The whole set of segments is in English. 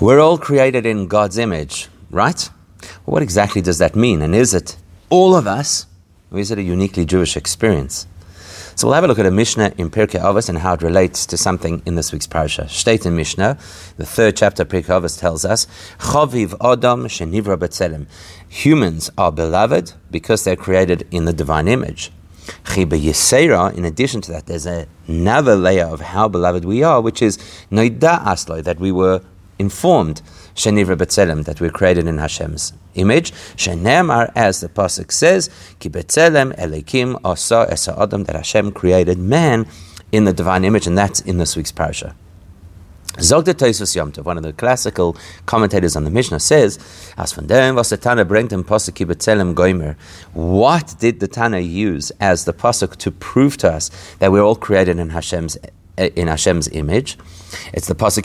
We're all created in God's image, right? Well, what exactly does that mean? And is it all of us, or is it a uniquely Jewish experience? So we'll have a look at a Mishnah in Pirkei Avos and how it relates to something in this week's parasha. State in Mishnah, the third chapter of Pirkei Avos tells us, Chaviv Adam Shenivra Betzelem. Humans are beloved because they're created in the divine image. Chiba Yisera, in addition to that, there's another layer of how beloved we are, which is Noida Aslo, that we were informed, Shenivra Betzelem, that we're created in Hashem's image. Shenemar, as the pasuk says, Ki Betzelem Elikim Asa Esa Adam, that Hashem created man in the divine image, and that's in this week's parasha. Zogda Toisus Yomtov, one of the classical commentators on the Mishnah, says, As von dem was Tana im Pasuk Betzelem Goimer, what did the Tana use as the Pasuk to prove to us that we're all created in Hashem's, in Hashem's image? It's the Pasuk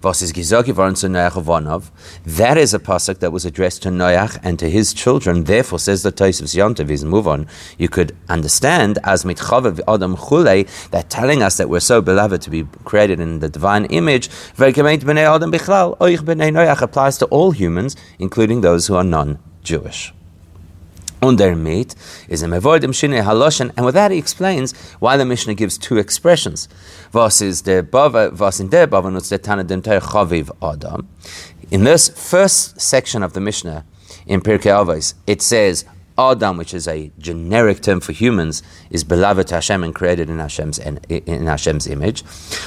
Betzelem. That is a pasuk that was addressed to Noach and to his children. Therefore, says the Tosefs Yontav, is move on. You could understand as mitchavev adam chule that telling us that we're so beloved to be created in the divine image. adam applies to all humans, including those who are non-Jewish meat is a mevoidim shine haloshen, and with that he explains why the Mishnah gives two expressions. Vas is the bava, vas in der bava nutz der tana chaviv adam. In this first section of the Mishnah, in Pirkei Avos, it says Adam, which is a generic term for humans, is beloved to Hashem and created in Hashem's in, in Hashem's image.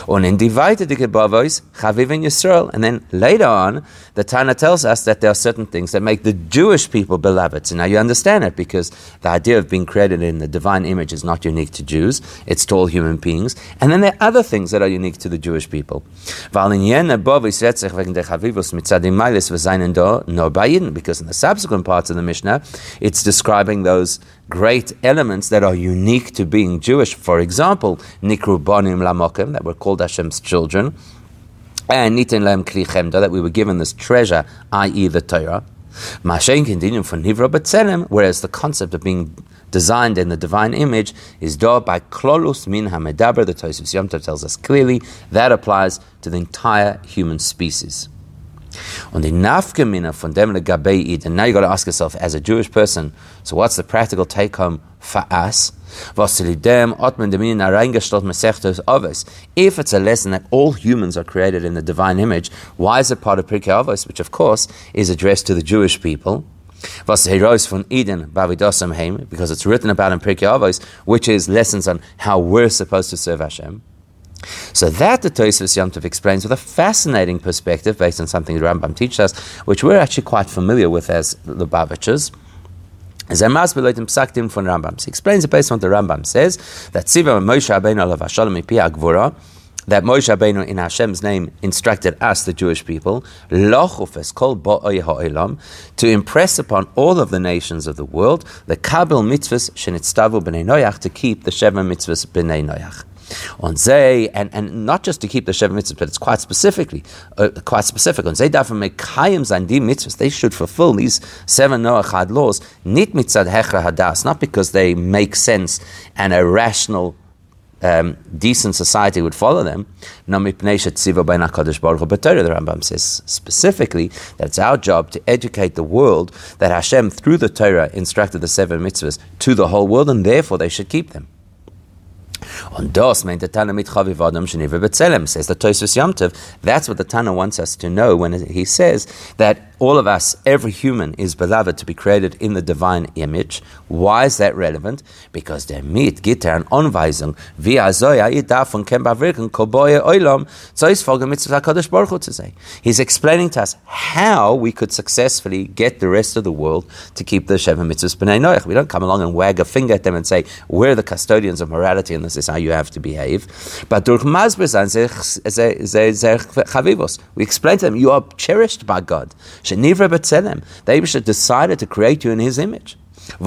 Und in divided Gebavos, Chaviv in Yisrael. And then later on, the Tana tells us that there are certain things that make the Jewish people beloved. So now you understand it because the idea of being created in the divine image is not unique to Jews; it's to all human beings. And then there are other things that are unique to the Jewish people. Because in the subsequent parts of the Mishnah, it's describing those great elements that are unique to being Jewish. For example, Nikru Bonim Lamokim, that were called Hashem's children, and Kli Chemda, that we were given this treasure, i.e., the Torah. Mashen for Nivra Batzelem, whereas the concept of being designed in the divine image is do by Klolus Min Hamedaber, the Tosfos Yom tells us clearly, that applies to the entire human species. Von dem and now you've got to ask yourself, as a Jewish person, so what's the practical take home for us? If it's a lesson that all humans are created in the divine image, why is it part of Pirkei Avos, which of course is addressed to the Jewish people? Was von Eden Heim, because it's written about in Pirkei Avos, which is lessons on how we're supposed to serve Hashem. So that the Tosfos Yom Tov explains with a fascinating perspective based on something the Rambam teaches us, which we're actually quite familiar with as the Lubavitchers. As Emas Beloitim Psaktim from Rambam. He explains it based on what the Rambam says that Siva Moshe Rabbeinu Alav Hashalom that Moshe Rabbeinu in Hashem's name instructed us, the Jewish people, to impress upon all of the nations of the world the Kabel mitzvahs shenitztavu b'nei Noach to keep the Sheva mitzvahs b'nei Noach on Zay, and, and not just to keep the Sheva mitzvahs, but it's quite specifically, uh, quite specific. On Zay dafür mekayim zandim mitzvahs, they should fulfill these seven Noachide laws, nit mitzad hechra hadas, not because they make sense and a rational um, decent society would follow them. The Rambam says specifically that it's our job to educate the world that Hashem, through the Torah, instructed the seven mitzvahs to the whole world, and therefore they should keep them. On dos meint the Tana mit chaviv adam sheniva betzelem says the Tosfos Yomtiv. That's what the Tana wants us to know when he says that all of us, every human, is beloved to be created in the divine image. Why is that relevant? Because der mit gitter an Anweisung, wie er soll ihr davon kann bewirken, koboye oilam, so ist folge mitzvah HaKadosh Baruch Hu to say. He's explaining to us how we could successfully get the rest of the world to keep the Sheva mitzvahs Noach. We don't come along and wag a finger at them and say, we're the custodians of morality and this is how you have to behave. But durch chavivos, we explain to them, you are cherished by God. Shenivra Betzelem. The Eibishter decided to create you in his image. And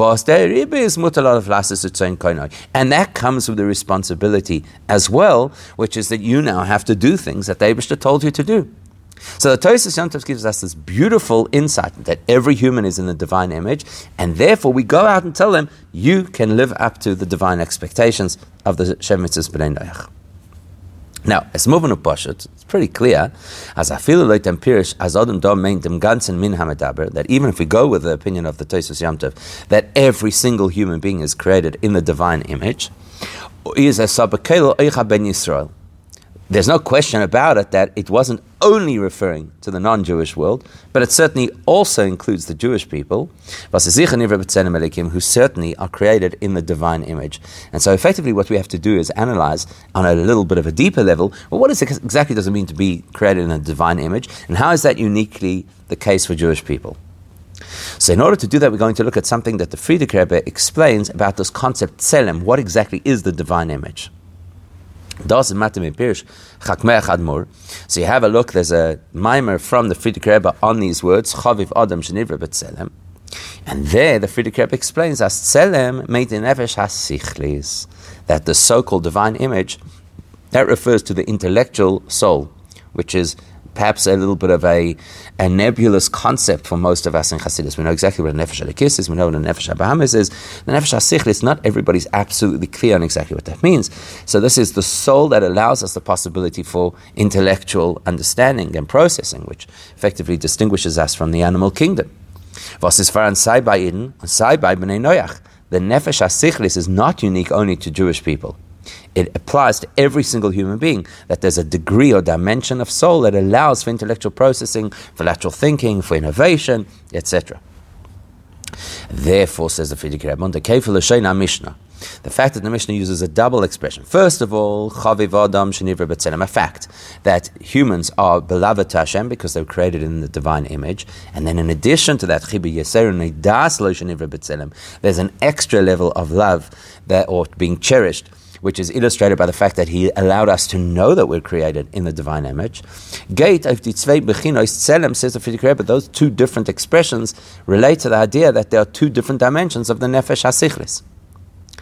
that comes with the responsibility as well, which is that you now have to do things that the Eibishter told you to do. So the Tosfos Yontif gives us this beautiful insight that every human is in the divine image, and therefore we go out and tell them, you can live up to the divine expectations of the Shem Mitzvahs B'nai Noach, as of Pashut, it's pretty clear, as I feel like Pirish, as Adam Dom main dem ganzen min hamadaber, that even if we go with the opinion of the Tosus Yamtov, that every single human being is created in the divine image, is a sabakelo eicha ben Yisrael. There's no question about it that it wasn't only referring to the non Jewish world, but it certainly also includes the Jewish people, who certainly are created in the divine image. And so, effectively, what we have to do is analyze on a little bit of a deeper level well, what it, exactly does it mean to be created in a divine image, and how is that uniquely the case for Jewish people? So, in order to do that, we're going to look at something that the Frierdiker Rebbe explains about this concept tselem. What exactly is the divine image? Das in Matim Pirish Admor. So you have a look. There's a mimer from the Frierdiker Rebbe on these words. Chaviv Adam Shenivra Betzelem. And there, the Frierdiker Rebbe explains as Tzelem made in Nefesh HaSichlis, that the so-called divine image that refers to the intellectual soul, which is perhaps a little bit of a, a nebulous concept for most of us in Hasidus. We know exactly what a nefesh alikis is. We know what a nefesh abahamis is. The nefesh asichlis, not everybody's absolutely clear on exactly what that means. So this is the soul that allows us the possibility for intellectual understanding and processing, which effectively distinguishes us from the animal kingdom. Was is faran sai by Eden, by b'nei noyach. The nefesh asichlis is not unique only to Jewish people it applies to every single human being that there's a degree or dimension of soul that allows for intellectual processing, for lateral thinking, for innovation, etc. Therefore, says the Frierdiker Rebbe, the Mishnah. The fact that the Mishnah uses a double expression. First of all, chaviv adam shenivra b'tzelem, a fact that humans are beloved to Hashem because they were created in the divine image. And then in addition to that, chibi yeser das lo shenivra there's an extra level of love that, or being cherished which is illustrated by the fact that he allowed us to know that we're created in the divine image. Gate of says the but those two different expressions relate to the idea that there are two different dimensions of the Nefesh HaSichlis.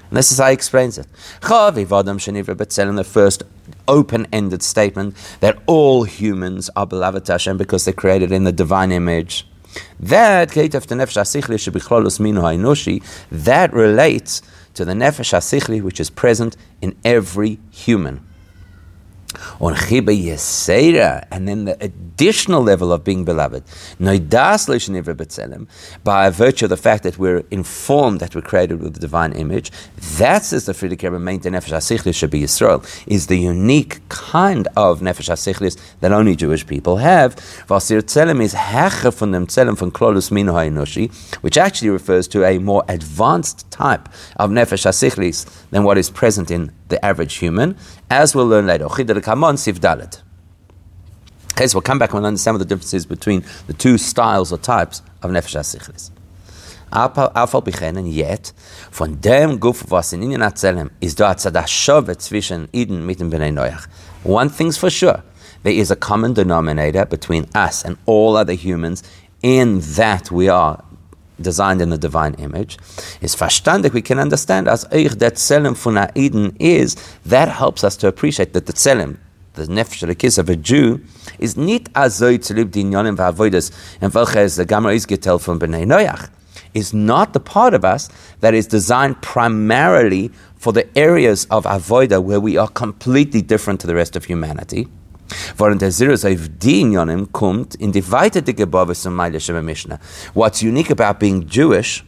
And this is how he explains it. The first open-ended statement that all humans are beloved to Hashem because they're created in the divine image. That that relates to the nefesh hasichli which is present in every human on chiba yesera, and then the additional level of being beloved, by virtue of the fact that we're informed that we're created with the divine image, that's says the Frierdiker Rebbe main nefesh hasichlis should be Yisrael, is the unique kind of nefesh hasichlis that only Jewish people have. Vasir tzelem is hecher from them tzelem from klolus minu ha'inoshi, which actually refers to a more advanced type of nefesh hasichlis than what is present in the average human, as we'll learn later. Okay, so we'll come back and we'll understand what the difference is between the two styles or types of Nefesh HaSichlis. Afal bichen, and yet, von dem Guf, was in Inyan Atzelem, is da Tzadashove zwischen Eden mit dem Bnei Noach. One thing's for sure, there is a common denominator between us and all other humans in that we are designed in the divine image, is verstandig, we can understand as eich that tselem von Eden is, that helps us to appreciate that the tselem, the nefesh of a Jew, is zu lieb die Inyonim v'avoides, in welches the Gamma is getell from Bnei Noach, is not the part of us that is designed primarily for the areas of avoida where we are completely different to the rest of humanity. Während der Zirus auf die kommt in die weitere Gebäude zum Mishnah. What's unique about being Jewish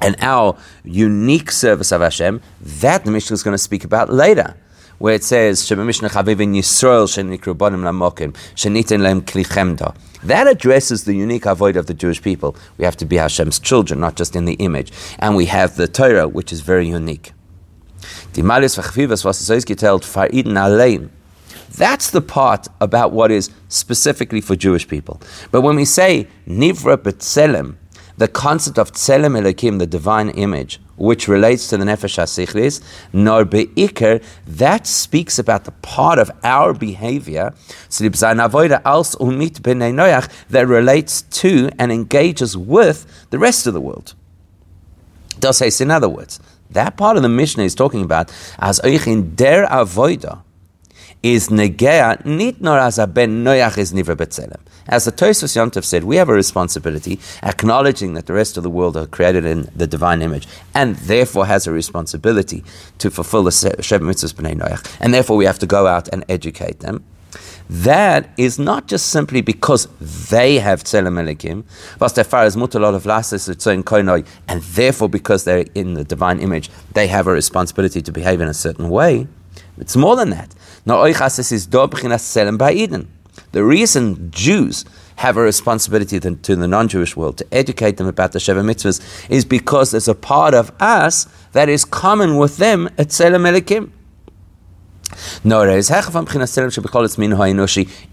and our unique service of Hashem, that the Mishnah is going to speak about later. Where it says, Shema Mishnah Chavivin Yisrael Shenikru Bonim Lamokim Shenitin Lem Klichemda. That addresses the unique avoid of the Jewish people. We have to be Hashem's children, not just in the image. And we have the Torah, which is very unique. Die Malis Vachvivas was es geteilt, Fa'iden allein. That's the part about what is specifically for Jewish people. But when we say Nivra B'Tselem, the concept of Tselem Elokim, the divine image, which relates to the Nefesh HaSichlis, nor Be'ikr, that speaks about the part of our behavior, that relates to and engages with the rest of the world. Does in other words, that part of the Mishnah is talking about as in der avoida, is negea nit nor as a ben noyach is betzelem. As the Tosfos Yontif said, we have a responsibility, acknowledging that the rest of the world are created in the divine image, and therefore has a responsibility to fulfill the Sheva Mitzvahs B'nai Noach, and therefore we have to go out and educate them. That is not just simply because they have Tzelem Elikim, but as far as Mutalot of Lasis Koinoi, and therefore because they're in the divine image, they have a responsibility to behave in a certain way. It's more than that. The reason Jews have a responsibility to, to the non-Jewish world to educate them about the Sheva Mitzvahs is because there's a part of us that is common with them at Tzelem Elikim.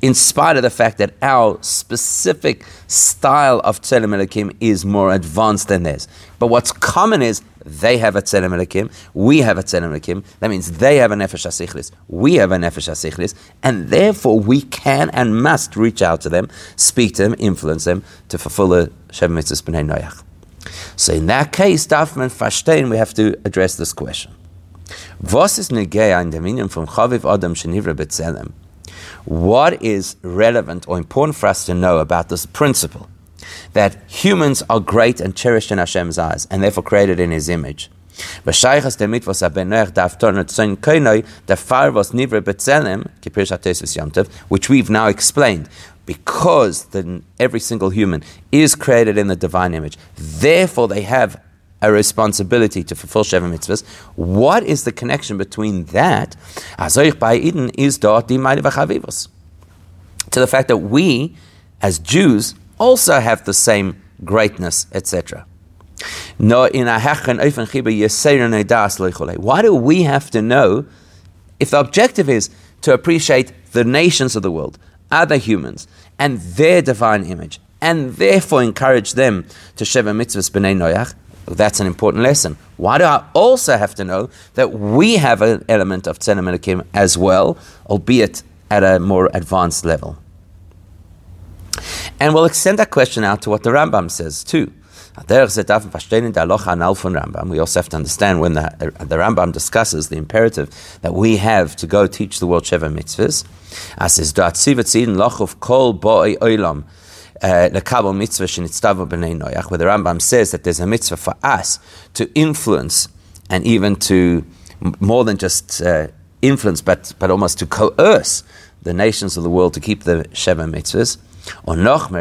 In spite of the fact that our specific style of Tzelem Elikim is more advanced than theirs. But what's common is they have a Tzelem Elikim, we have a Tzelem Elikim. That means they have a Nefesh HaSichlis, we have a Nefesh HaSichlis, and therefore we can and must reach out to them, speak to them, influence them to fulfill the Shem Mitzvahs B'nai Noach. So in that case, Dafman Fashtein, we have to address this question. What is relevant or important for us to know about this principle? That humans are great and cherished in Hashem's eyes and therefore created in His image. Which we've now explained, because the, every single human is created in the divine image, therefore they have a responsibility to fulfill Sheva mitzvahs. What is the connection between that? To the fact that we, as Jews, also have the same greatness, etc. Why do we have to know if the objective is to appreciate the nations of the world, other humans, and their divine image, and therefore encourage them to Sheva mitzvahs b'nei noyach? That's an important lesson. Why do I also have to know that we have an element of Tzelem as well, albeit at a more advanced level? And we'll extend that question out to what the Rambam says too. We also have to understand when the, the Rambam discusses the imperative that we have to go teach the world Sheva mitzvahs. As is kol oilam uh, mitzvah where the Rambam says that there's a mitzvah for us to influence and even to more than just uh, influence, but, but almost to coerce the nations of the world to keep the Sheva mitzvahs. And not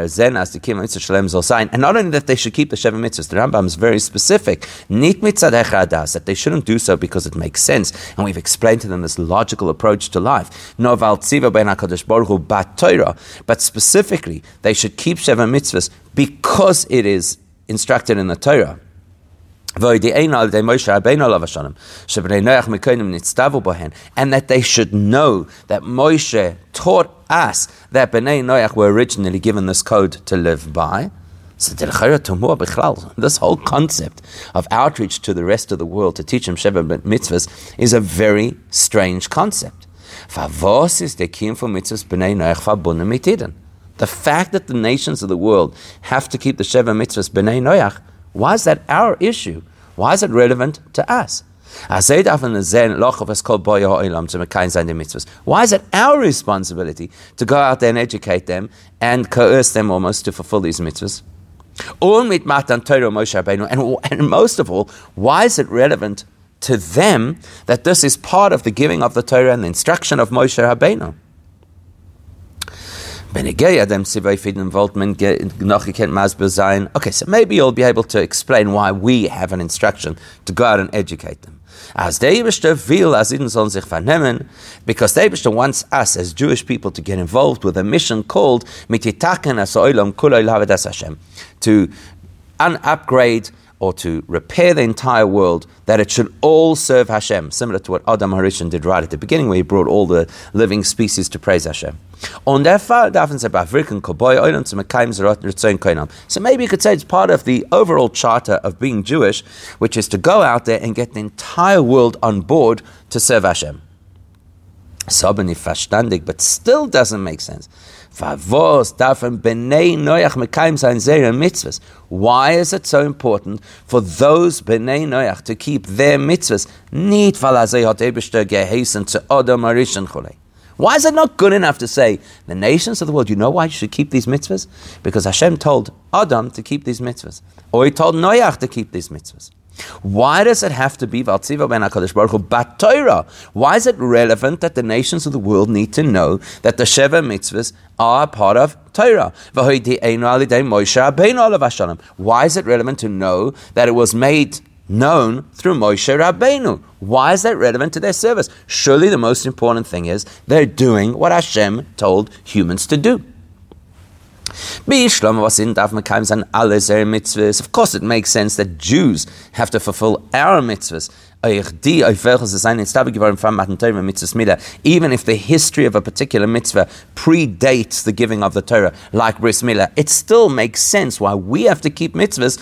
only that they should keep the Sheva mitzvahs, the Rambam is very specific. Nit mitzad that they shouldn't do so because it makes sense. And we've explained to them this logical approach to life. No Baruch bat Torah. But specifically, they should keep Sheva mitzvahs because it is instructed in the Torah. And that they should know that Moshe taught us that Bnei Noach were originally given this code to live by. So this whole concept of outreach to the rest of the world to teach them Sheva mitzvahs is a very strange concept. The fact that the nations of the world have to keep the Sheva mitzvahs Bnei Noach, why is that our issue? Why is it relevant to us? Why is it our responsibility to go out there and educate them and coerce them almost to fulfill these mitzvahs? And, and most of all, why is it relevant to them that this is part of the giving of the Torah and the instruction of Moshe Rabbeinu? Okay, so maybe you'll be able to explain why we have an instruction to go out and educate them. As der Eberste will, as Iden sollen sich vernehmen, because the wants us as Jewish people to get involved with a mission called Mititaken as Oilam Lavedas Hashem, to un-upgrade or to repair the entire world, that it should all serve Hashem, similar to what Adam Harishon did right at the beginning, where he brought all the living species to praise Hashem. So maybe you could say it's part of the overall charter of being Jewish, which is to go out there and get the entire world on board to serve Hashem. But still doesn't make sense. Why is it so important for those Bnei Noach to keep their mitzvahs? Why is it not good enough to say, the nations of the world, you know why you should keep these mitzvahs? Because Hashem told Adam to keep these mitzvahs. Or he told Noach to keep these mitzvahs. Why does it have to be Valtziva ben HaKadosh Baruch Hu Bat Torah? Why is it relevant that the nations of the world need to know that the Sheva mitzvahs are part of Torah? Why is it relevant to know that it was made known through Moshe Rabbeinu. Why is that relevant to their service? Surely the most important thing is they're doing what Hashem told humans to do. Of course, it makes sense that Jews have to fulfill our mitzvahs. Even if the history of a particular mitzvah predates the giving of the Torah, like Bris Milah, it still makes sense why we have to keep mitzvahs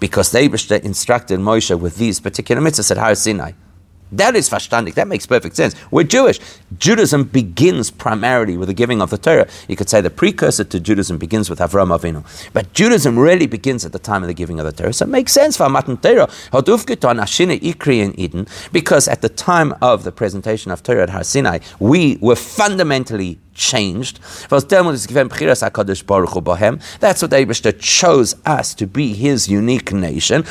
because they instructed Moshe with these particular mitzvahs at Har Sinai. That is verstandig. That makes perfect sense. We're Jewish. Judaism begins primarily with the giving of the Torah. You could say the precursor to Judaism begins with Avram Avinu. But Judaism really begins at the time of the giving of the Torah. So it makes sense for Matan Torah. in Eden, because at the time of the presentation of Torah at Har Sinai, we were fundamentally changed. That's what Eibishter chose us to be his unique nation.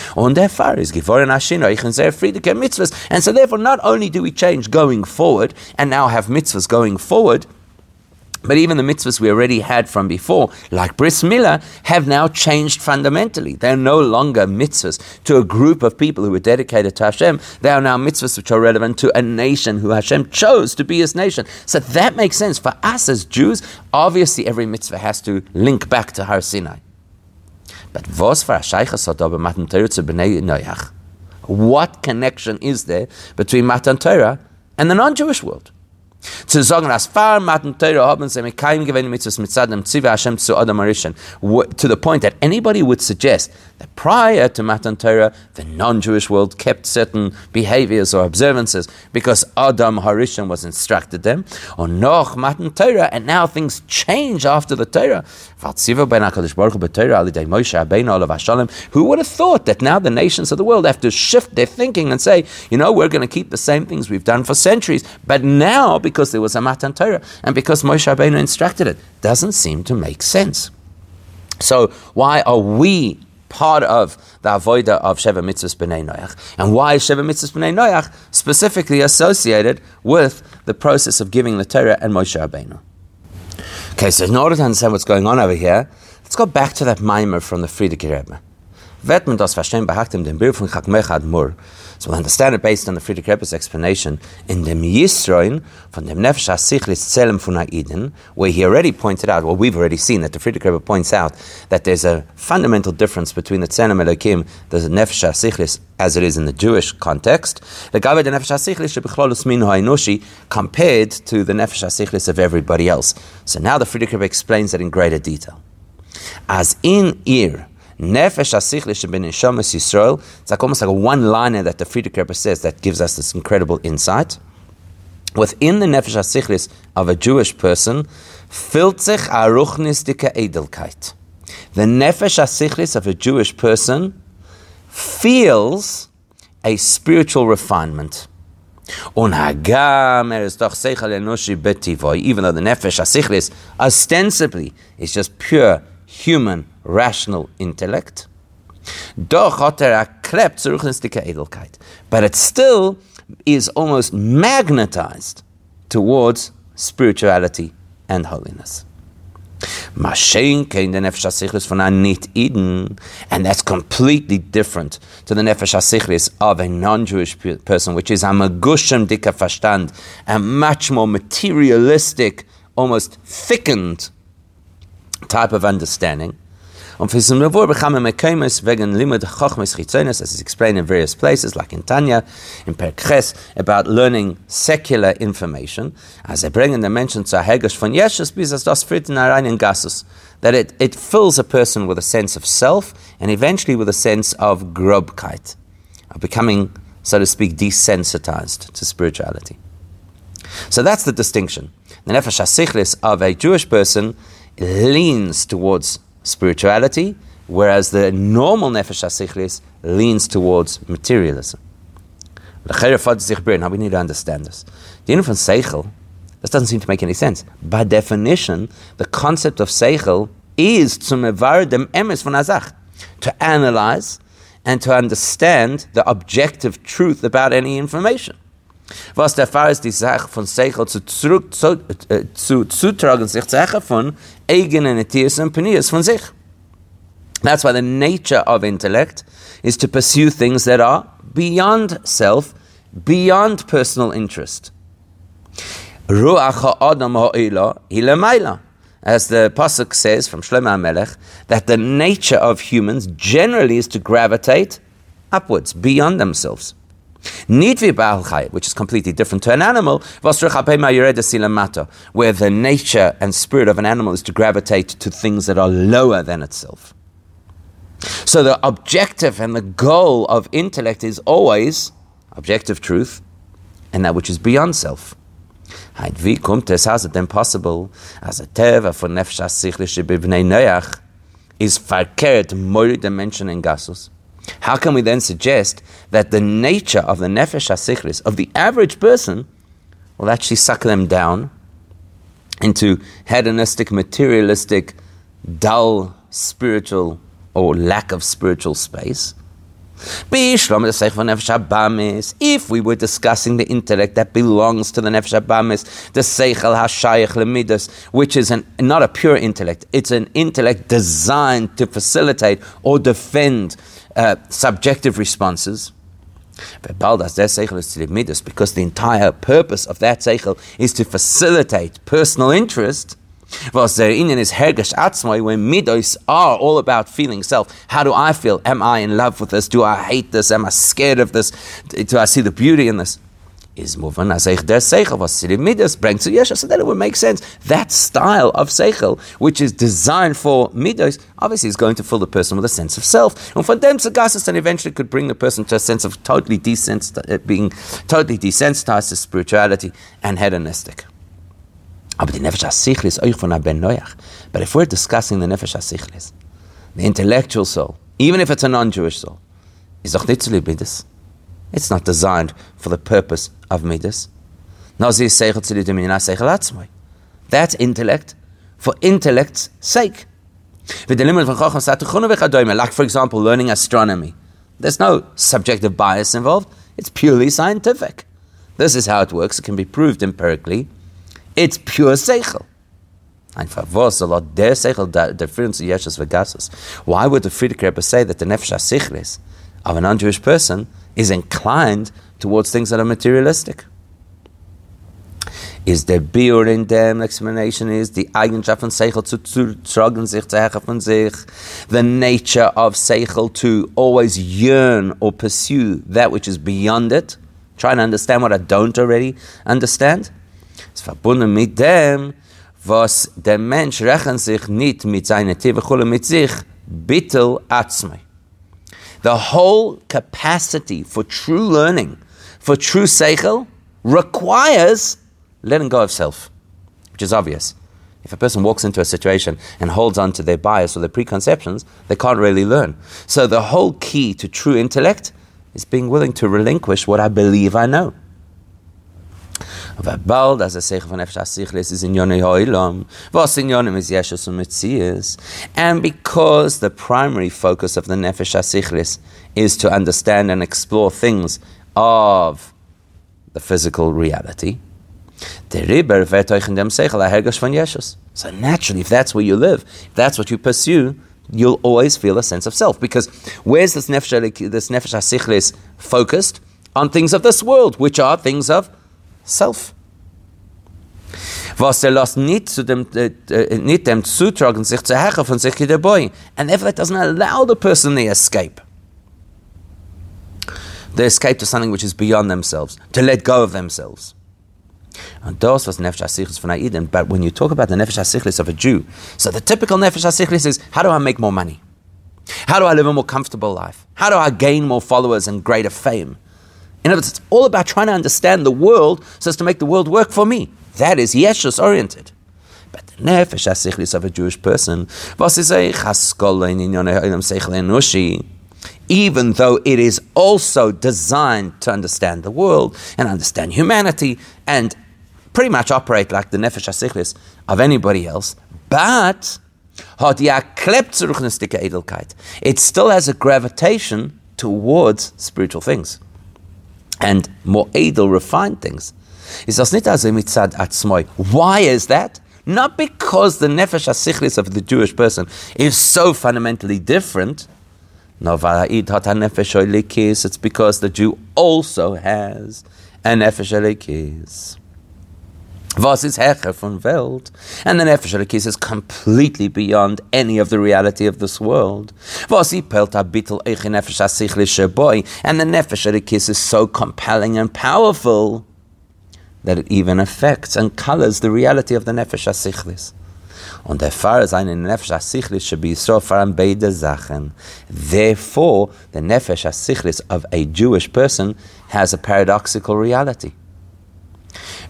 And so therefore not only do we change going forward and now have mitzvahs going forward, but even the mitzvahs we already had from before, like Bris Milah, have now changed fundamentally. They're no longer mitzvahs to a group of people who were dedicated to Hashem. They are now mitzvahs which are relevant to a nation who Hashem chose to be his nation. So that makes sense. For us as Jews, obviously every mitzvah has to link back to Har Sinai. But what connection is there between Matan Torah and the non-Jewish world? Zu sagen, as far haben sie mit Hashem zu Adam Arishan, to the point that anybody would suggest that prior to Matan Torah, the non-Jewish world kept certain behaviors or observances because Adam Harishan was instructed them, or noch Matan Torah, and now things change after the Torah. Who would have thought that now the nations of the world have to shift their thinking and say, you know, we're going to keep the same things we've done for centuries, but now, because there was a Matan Torah and because Moshe Rabbeinu instructed it. Doesn't seem to make sense. So why are we part of the avoida of Sheva Mitzvahs B'nai Noach? And why is Sheva Mitzvahs B'nai Noach specifically associated with the process of giving the Torah and Moshe Rabbeinu? Okay, so in order to understand what's going on over here, let's go back to that mimer from the Frierdiker Rebbe. Mur, so we'll understand it based on the Frierdiker Rebbe's explanation in the Yisroin from the Nefesh HaSichlis Tzelem Funa'iden, where he already pointed out, well, we've already seen that the Frierdiker Rebbe points out that there's a fundamental difference between the Tzelem Elokim, the Nefesh HaSichlis, as it is in the Jewish context, the Gaved Nefesh HaSichlis Shebichlolus HaEnoshi, compared to the Nefesh HaSichlis of everybody else. So now the Frierdiker Rebbe explains that in greater detail. As in Ir, Nefesh Asichli Shabin Neshamas Yisrael. It's like almost like a one-liner that the Frierdiker says that gives us this incredible insight. Within the Nefesh Asichlis of a Jewish person, füllt sich a ruchnistische Edelkeit. The Nefesh Asichlis of a Jewish person feels a spiritual refinement. Even though the Nefesh Asichlis ostensibly is just pure human rational intellect. But it still is almost magnetized towards spirituality and holiness. And that's completely different to the Nefesh HaSichlis of a non-Jewish person, which is a Magushem Dika Verstand, a much more materialistic, almost thickened type of understanding. Chitzonis, as is explained in various places, like in Tanya, in Perkhes, about learning secular information. As er bringen the mention to Hegesh von Yeshus, bis es das führt in reinen Gassus, that it, it fills a person with a sense of self and eventually with a sense of grobkeit, of becoming, so to speak, desensitized to spirituality. So that's the distinction. The nefesh hasichlis of a Jewish person leans towards spirituality, whereas the normal nefesh hasichlis leans towards materialism. Now we need to understand this. The von Seichel, this doesn't seem to make any sense. By definition, the concept of Seichel is to emes von Azach, to analyze and to understand the objective truth about any information. Was der Fall ist, die Sache von Seichel zu, zurück, zu, äh, zu zutragen, sich Sache von eigenen Etias und Penias von sich. That's why the nature of intellect is to pursue things that are beyond self, beyond personal interest. Ruach ha'adam ha'ila hilamaila. As the Pasuk says from Shlomo HaMelech, that the nature of humans generally is to gravitate upwards, beyond themselves. Nitvi which is completely different to an animal, where the nature and spirit of an animal is to gravitate to things that are lower than itself. So the objective and the goal of intellect is always objective truth and that which is beyond self. Wie kommt es, how is it then possible, as a teva for nefesh asichlische bivnei neach is verkehrt more dimension in gasus? How can we then suggest that the nature of the nefesh asichlis, of the average person, will actually suck them down into hedonistic, materialistic, dull, spiritual or lack of spiritual space. If we were discussing the intellect that belongs to the Nefesh Abamis, the Seichel HaShayach Lemidas, which is an, not a pure intellect, it's an intellect designed to facilitate or defend uh, subjective responses. Because the entire purpose of that Seichel is to facilitate personal interest was der Indian is hergesh when midos are all about feeling self. How do I feel? Am I in love with this? Do I hate this? Am I scared of this? Do I see the beauty in this? Is moving as der seichel was midas brings to yesha. So then it would make sense. That style of seichel, which is designed for midos, obviously is going to fill the person with a sense of self. And for them, sagasis then eventually could bring the person to a sense of totally desensitized, uh, being totally desensitized to spirituality and hedonistic. Noach. But if we're discussing the Nefesh HaSichlis, the intellectual soul, even if it's a non-Jewish soul, is doch nicht zu Midas. It's not designed for the purpose of Midas. That's intellect for intellect's sake. Like, for example, learning astronomy. There's no subjective bias involved. It's purely scientific. This is how it works. It can be proved empirically. It's pure seichel. Why would the Frierdiker Rebbe say that the nefesh sichlis of a non-Jewish person is inclined towards things that are materialistic? Is der Biur in dem explanation is the Seichel zu, tragen sich zu von sich, the nature of Seichel to always yearn or pursue that which is beyond it, trying to understand what I don't already understand. ist verbunden mit dem, was der Mensch rechnet sich nicht mit seiner Tevechule mit sich, bittel atzmei. The whole capacity for true learning, for true seichel, requires letting go of self, which is obvious. If a person walks into a situation and holds on to their bias or their preconceptions, they can't really learn. So the whole key to true intellect is being willing to relinquish what I believe I know. Aber bald, von in was in and because the primary focus of the Nefesh HaSichlis is to understand and explore things of the physical reality, wird euch in dem Hergesh von Yeshus. So naturally, if that's where you live, if that's what you pursue, you'll always feel a sense of self. Because where's this Nefesh, this nefesh HaSichlis focused? On things of this world, which are things of self. Was er lässt nicht, zu dem, äh, äh, nicht dem zutragen, sich zu hechen von sich dabei. And therefore that doesn't allow the person the escape. they escape to something which is beyond themselves, to let go of themselves. And das was Nefesh HaSichlis von Aiden. But when you talk about the Nefesh HaSichlis of a Jew, so the typical Nefesh HaSichlis is, how do I make more money? How do I live a more comfortable life? How do I gain more followers and greater fame? In other words, it's all about trying to understand the world so as to make the world work for me. That is Yeshus oriented. But the nefesh hasichlis of a Jewish person, even though it is also designed to understand the world and understand humanity and pretty much operate like the nefesh hasichlis of anybody else, but it still has a gravitation towards spiritual things and more edel, refined things. It's nitazemitzad at smoy. Why is that? Not because the nefesh hasichlis of the Jewish person is so fundamentally different. No, it's because the Jew also has a nefesh. Was ist Hecher von Welt? And the Nefesh Elikis is completely beyond any of the reality of this world. Was pelt a bittel eich Nefesh HaSichlische boy? And the Nefesh Elikis is so compelling and powerful that it even affects and colors the reality of the Nefesh HaSichlis. Und der Pfarrer seine Nefesh HaSichlis should be so far beide Sachen. Therefore, the Nefesh HaSichlis of a Jewish person has a paradoxical reality.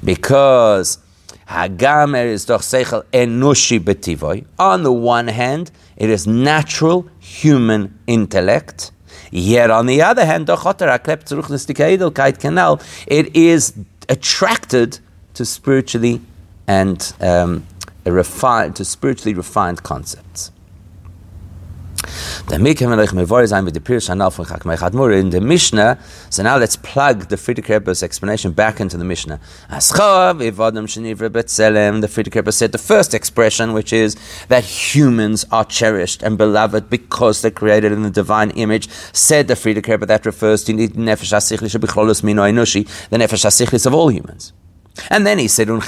Because Hagamer is doch seichel enushi betivoy. On the one hand, it is natural human intellect. Yet on the other hand, it is attracted to spiritually and um, refined to spiritually refined concepts. Der Pirush Hanal von Chakmei Chadmur in the Mishnah. So now let's plug the Frierdiker Rebbe's explanation back into the Mishnah. Aschav. The Frierdiker Rebbe said the first expression, which is that humans are cherished and beloved because they're created in the divine image. Said the Frierdiker Rebbe that refers to the nefesh hasichlis the nefesh hasichlis of all humans. And then he said, the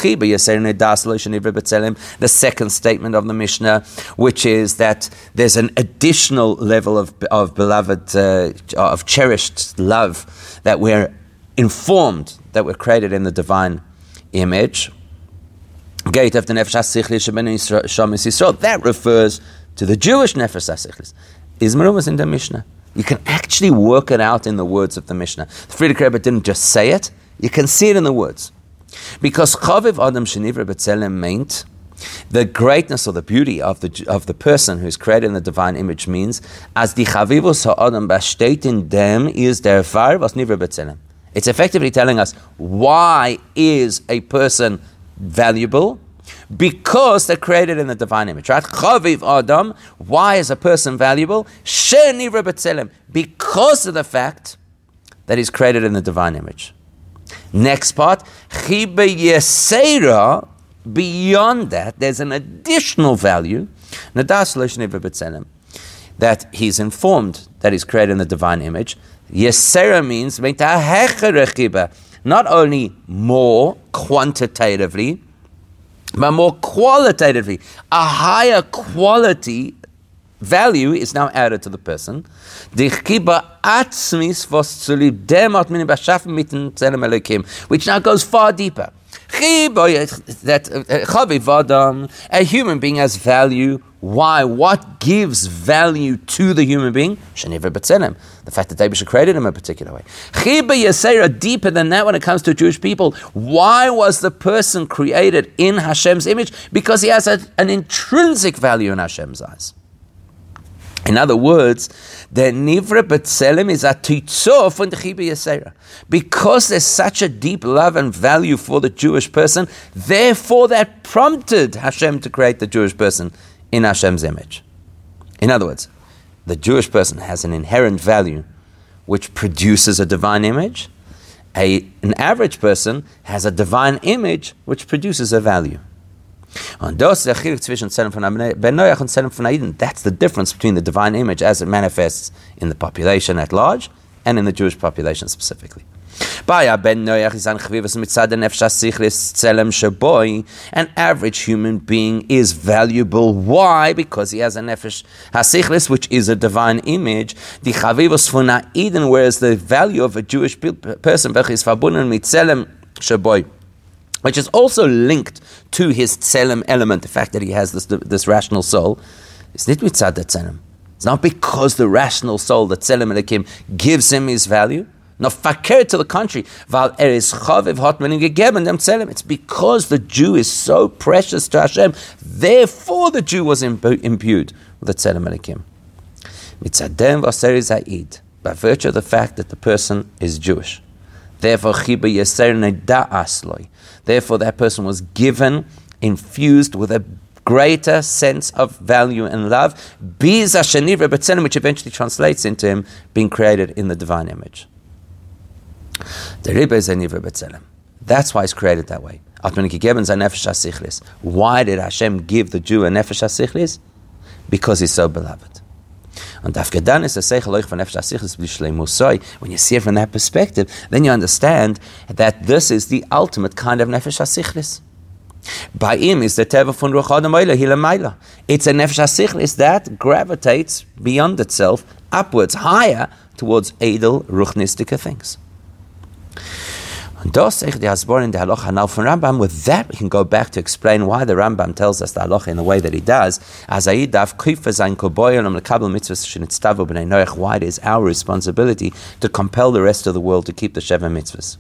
second statement of the Mishnah, which is that there's an additional level of, of beloved, uh, of cherished love, that we're informed that we're created in the divine image. Gate of the Nefesh That refers to the Jewish Nefesh HaSichlis. Ismail was in the Mishnah. You can actually work it out in the words of the Mishnah. Frierdiker Rebbe didn't just say it, you can see it in the words. Because Chaviv Adam Shenivra B'Tselem meant the greatness or the beauty of the, of the person who is created in the divine image means as the Chavivus Ha'adam in them is their fire was Nivra B'Tselem. It's effectively telling us why is a person valuable? Because they're created in the divine image, right? Chaviv Adam, why is a person valuable? Because of the fact that he's created in the divine image. Next part, chiba yesera. Beyond that, there's an additional value. That he's informed that he's created in the divine image. Yesera means not only more quantitatively, but more qualitatively. A higher quality value is now added to the person. Which now goes far deeper. That uh, a human being has value. Why? What gives value to the human being? The fact that David created him a particular way. Deeper than that when it comes to Jewish people. Why was the person created in Hashem's image? Because he has a, an intrinsic value in Hashem's eyes. In other words, the Nivra B'Tselem is a titzor from the Chiba Yisera. Because there's such a deep love and value for the Jewish person, therefore that prompted Hashem to create the Jewish person in Hashem's image. In other words, the Jewish person has an inherent value which produces a divine image. A, an average person has a divine image which produces a value. Aiden. That's the difference between the divine image as it manifests in the population at large and in the Jewish population specifically. An average human being is valuable. Why? Because he has a nefesh hasichlis, which is a divine image. The chavivas von Eden, whereas the value of a Jewish person, is verbunden mit tzelem shaboy which is also linked to his tselem element, the fact that he has this, this rational soul, is not mitzad tselem. It's not because the rational soul, the tselem elikim, gives him his value. No, fakir to the country. It's because the Jew is so precious to Hashem. Therefore, the Jew was imbued with the tselem elikim. Mitzadem vaser by virtue of the fact that the person is Jewish. Therefore, chiba yeser. Therefore, that person was given, infused with a greater sense of value and love, which eventually translates into him being created in the divine image. That's why he's created that way. Why did Hashem give the Jew a nefesh asichlis? Because he's so beloved. And is a b'shleimusoi. When you see it from that perspective, then you understand that this is the ultimate kind of nefesh by him is the teva von ruach adam hila It's a nefesh asichlis that gravitates beyond itself, upwards, higher, towards edel, ruchnistika things. Das the Hasbor in the halacha. Now, from Rambam, with that we can go back to explain why the Rambam tells us the halacha in the way that he does. Why it is our responsibility to compel the rest of the world to keep the Sheva mitzvahs.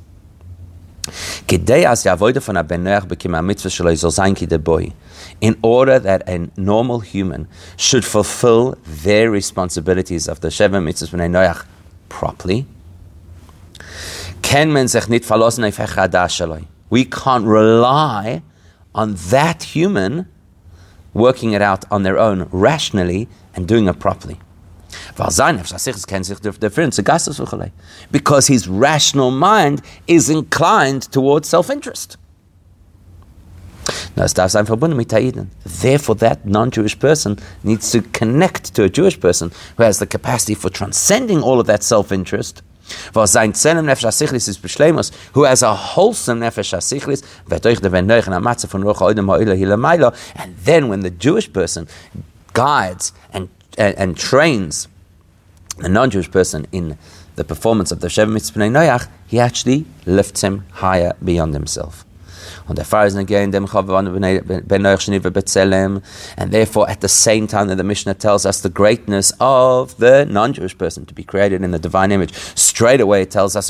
In order that a normal human should fulfill their responsibilities of the Sheva mitzvahs properly, we can't rely on that human working it out on their own rationally and doing it properly. Because his rational mind is inclined towards self interest. Therefore, that non Jewish person needs to connect to a Jewish person who has the capacity for transcending all of that self interest was sein Zelem Nefesh ist Beschlemus, who has a wholesome Nefesh HaSichlis, v'toich de na matzah von and then when the Jewish person guides and, and, and trains a non-Jewish person in the performance of the Sheva Mitzvah Noach, he actually lifts him higher beyond himself. Der Pfarrer ist again dem and therefore at the same time that the Mishnah tells us the greatness of the non-Jewish person to be created in the divine image, straight away it tells us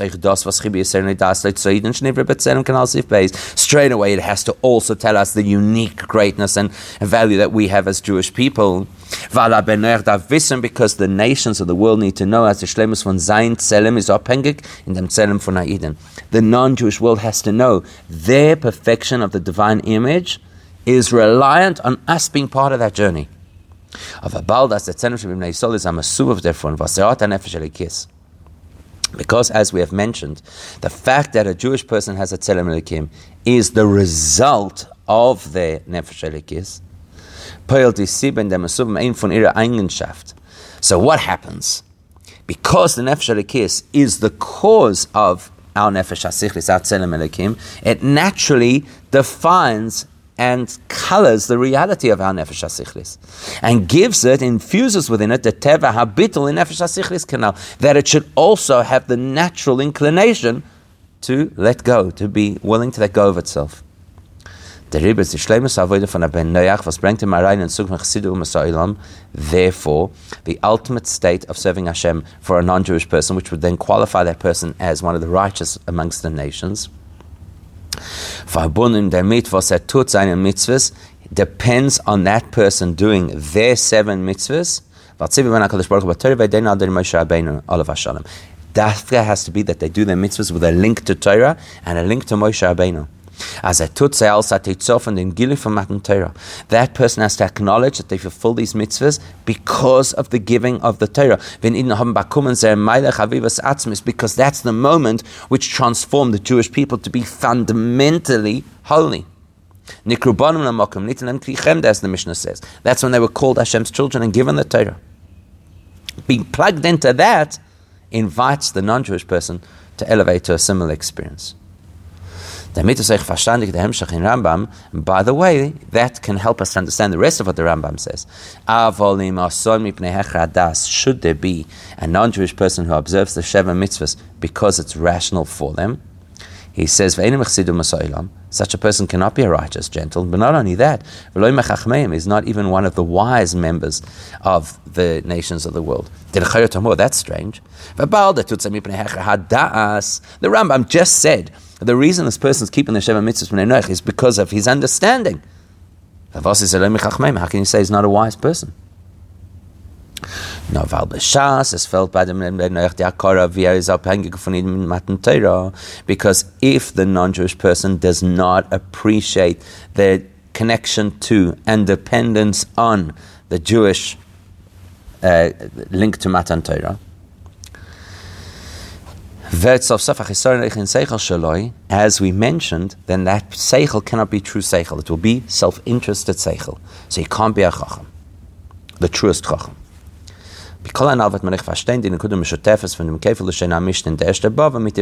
straight away it has to also tell us the unique greatness and value that we have as Jewish people. Because the nations of the world need to know as the Shlemus von sein Zelem is abhängig in dem Zelem von Aiden. The non-Jewish world has to know their perfection of the divine image is reliant on us being part of that journey. Of Because as we have mentioned, the fact that a Jewish person has a Tzelem Elikim is the result of their Nefesh Elikis. So what happens? Because the Nefesh Elikis is the cause of our nefesh hasichlis, our tzelem elikim, it naturally defines and colors the reality of our nefesh hasichlis, and gives it, infuses within it the teva habitul in nefesh hasichlis canal, that it should also have the natural inclination to let go, to be willing to let go of itself. Der Rebbe ist die schlimmste Avoide von Ben Noach, was bringt him rein in Zug von Chassidu Therefore, the ultimate state of serving Hashem for a non-Jewish person, which would then qualify that person as one of the righteous amongst the nations, verbunden damit, was er tut, seine Mitzvahs, depends on that person doing their seven mitzvahs. That has to be that they do their mitzvahs with a link to Torah and a link to Moshe Rabbeinu. As a tutze also teitzof and in gili from Matan Torah. That person has to acknowledge that they fulfill these mitzvahs because of the giving of the Torah. Because that's the moment which transformed the Jewish people to be fundamentally holy. as the Mishnah says. That's when they were called Hashem's children and given the Torah. Being plugged into that invites the non Jewish person to elevate to a similar experience. Damit es euch verstandig der Hemmschach in Rambam, by the way, that can help us understand the rest of what the Rambam says. Should there be a non-Jewish person who observes the Sheva mitzvahs because it's rational for them? He says, such a person cannot be a righteous gentle, but not only that, is not even one of the wise members of the nations of the world. That's strange. The Rambam just said the reason this person is keeping the Sheva mitzvahs is because of his understanding. How can you say he's not a wise person? Er ist abhängig von ihm Matan because if the non-Jewish person does not appreciate the connection to and dependence on the Jewish uh, link to Matan Torah, as we mentioned, then that seichel cannot be true seichel. It will be self-interested seichel. So he can't be a chacham, the truest chacham.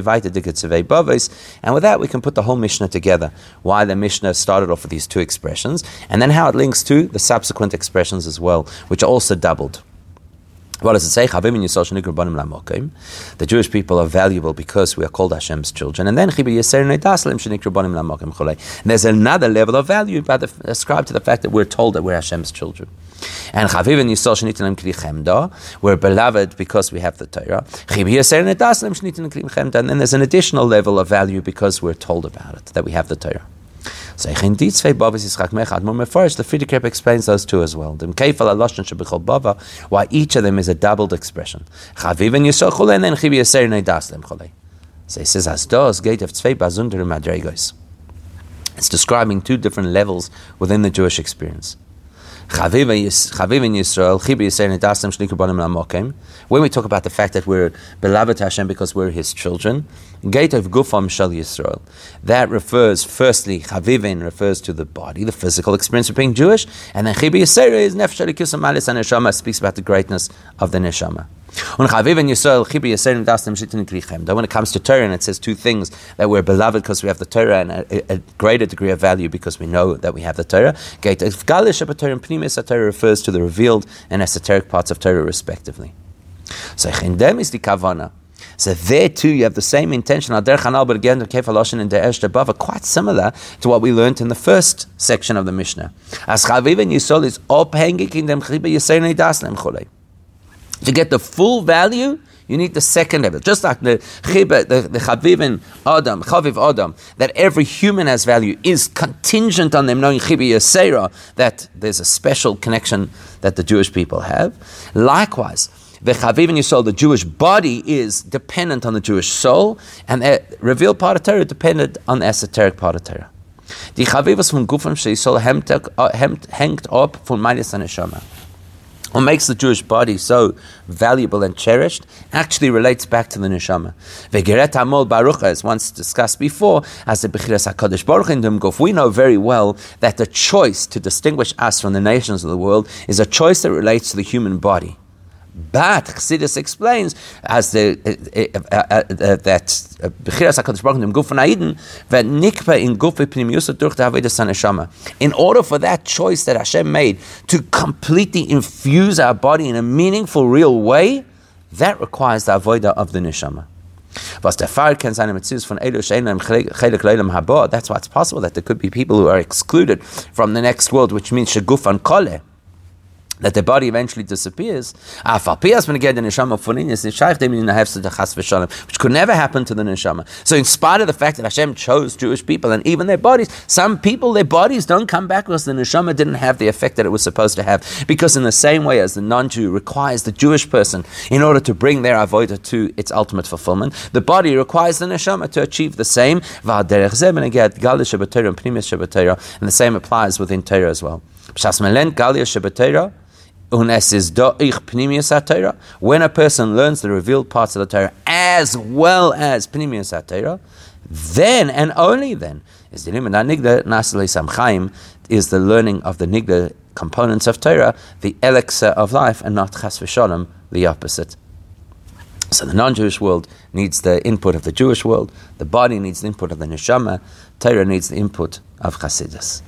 Weite dicke zwei Bavas, and with that we can put the whole Mishnah together. Why the Mishnah started off with these two expressions, and then how it links to the subsequent expressions as well, which are also doubled. What does it say? The Jewish people are valuable because we are called Hashem's children. And then there's another level of value ascribed to the fact that we're told that we're Hashem's children. And we're beloved because we have the Torah. And then there's an additional level of value because we're told about it, that we have the Torah. So in these two Babas Yitzchak Mechad, more first, the Frierdiker explains those two as well. The Mkeifel Aloshon Shebichol Bava, why each of them is a doubled expression. Chaviv and Yisol Chule, and then Chibi Yaser Neidas Lem Chule. So he says, as dos gate of zwei Bazunderim Madregos. It's describing two different levels within the Jewish experience. When we talk about the fact that we're beloved Hashem because we're His children, gate of gufam shal Yisrael, that refers firstly chavivin refers to the body, the physical experience of being Jewish, and then chibi yisera is nefesh alikusam and neshama speaks about the greatness of the neshama. When it comes to Torah, and it says two things that we're beloved because we have the Torah, and a, a greater degree of value because we know that we have the Torah. Torah refers to the revealed and esoteric parts of Torah, respectively. So is the kavana. So there too, you have the same intention. Quite similar to what we learned in the first section of the Mishnah. As chaviv and yisol is ophängig in dem chiba yisayne dasnem chulei. To get the full value, you need the second level. Just like the chiba, the, the chavivin adam, chaviv adam, that every human has value is contingent on them knowing chiba yasera, that there's a special connection that the Jewish people have. Likewise, the chavivin yisol, the Jewish body, is dependent on the Jewish soul, and the revealed part of Torah dependent on the esoteric part of Torah. Die Chavivas von Gufam Sheisol hängt ab von meines Neshama. What makes the Jewish body so valuable and cherished actually relates back to the neshama. Vegeret Hamol Baruch, as once discussed before, as the Bechiras Hakadosh Baruch in Dumguf, we know very well that the choice to distinguish us from the nations of the world is a choice that relates to the human body. But Chassidus explains as the uh, uh, uh, that Bechiras Hakadosh Baruch Hu Guf Aiden that nikpa in Guf Pnimiusa durch the Avodas Neshama. In order for that choice that Hashem made to completely infuse our body in a meaningful, real way, that requires the avodah of the neshama. That's why it's possible that there could be people who are excluded from the next world, which means Shaguf and Kole that the body eventually disappears, which could never happen to the neshama. So, in spite of the fact that Hashem chose Jewish people and even their bodies, some people, their bodies don't come back because the neshama didn't have the effect that it was supposed to have. Because, in the same way as the non Jew requires the Jewish person in order to bring their avodah to its ultimate fulfillment, the body requires the neshama to achieve the same. And the same applies within Torah as well. When a person learns the revealed parts of the Torah as well as Pnimius Torah, then and only then is the is the learning of the nigda components of Torah, the elixir of life, and not chas v'shalom, the opposite. So the non-Jewish world needs the input of the Jewish world. The body needs the input of the neshama. Torah needs the input of Chassidus.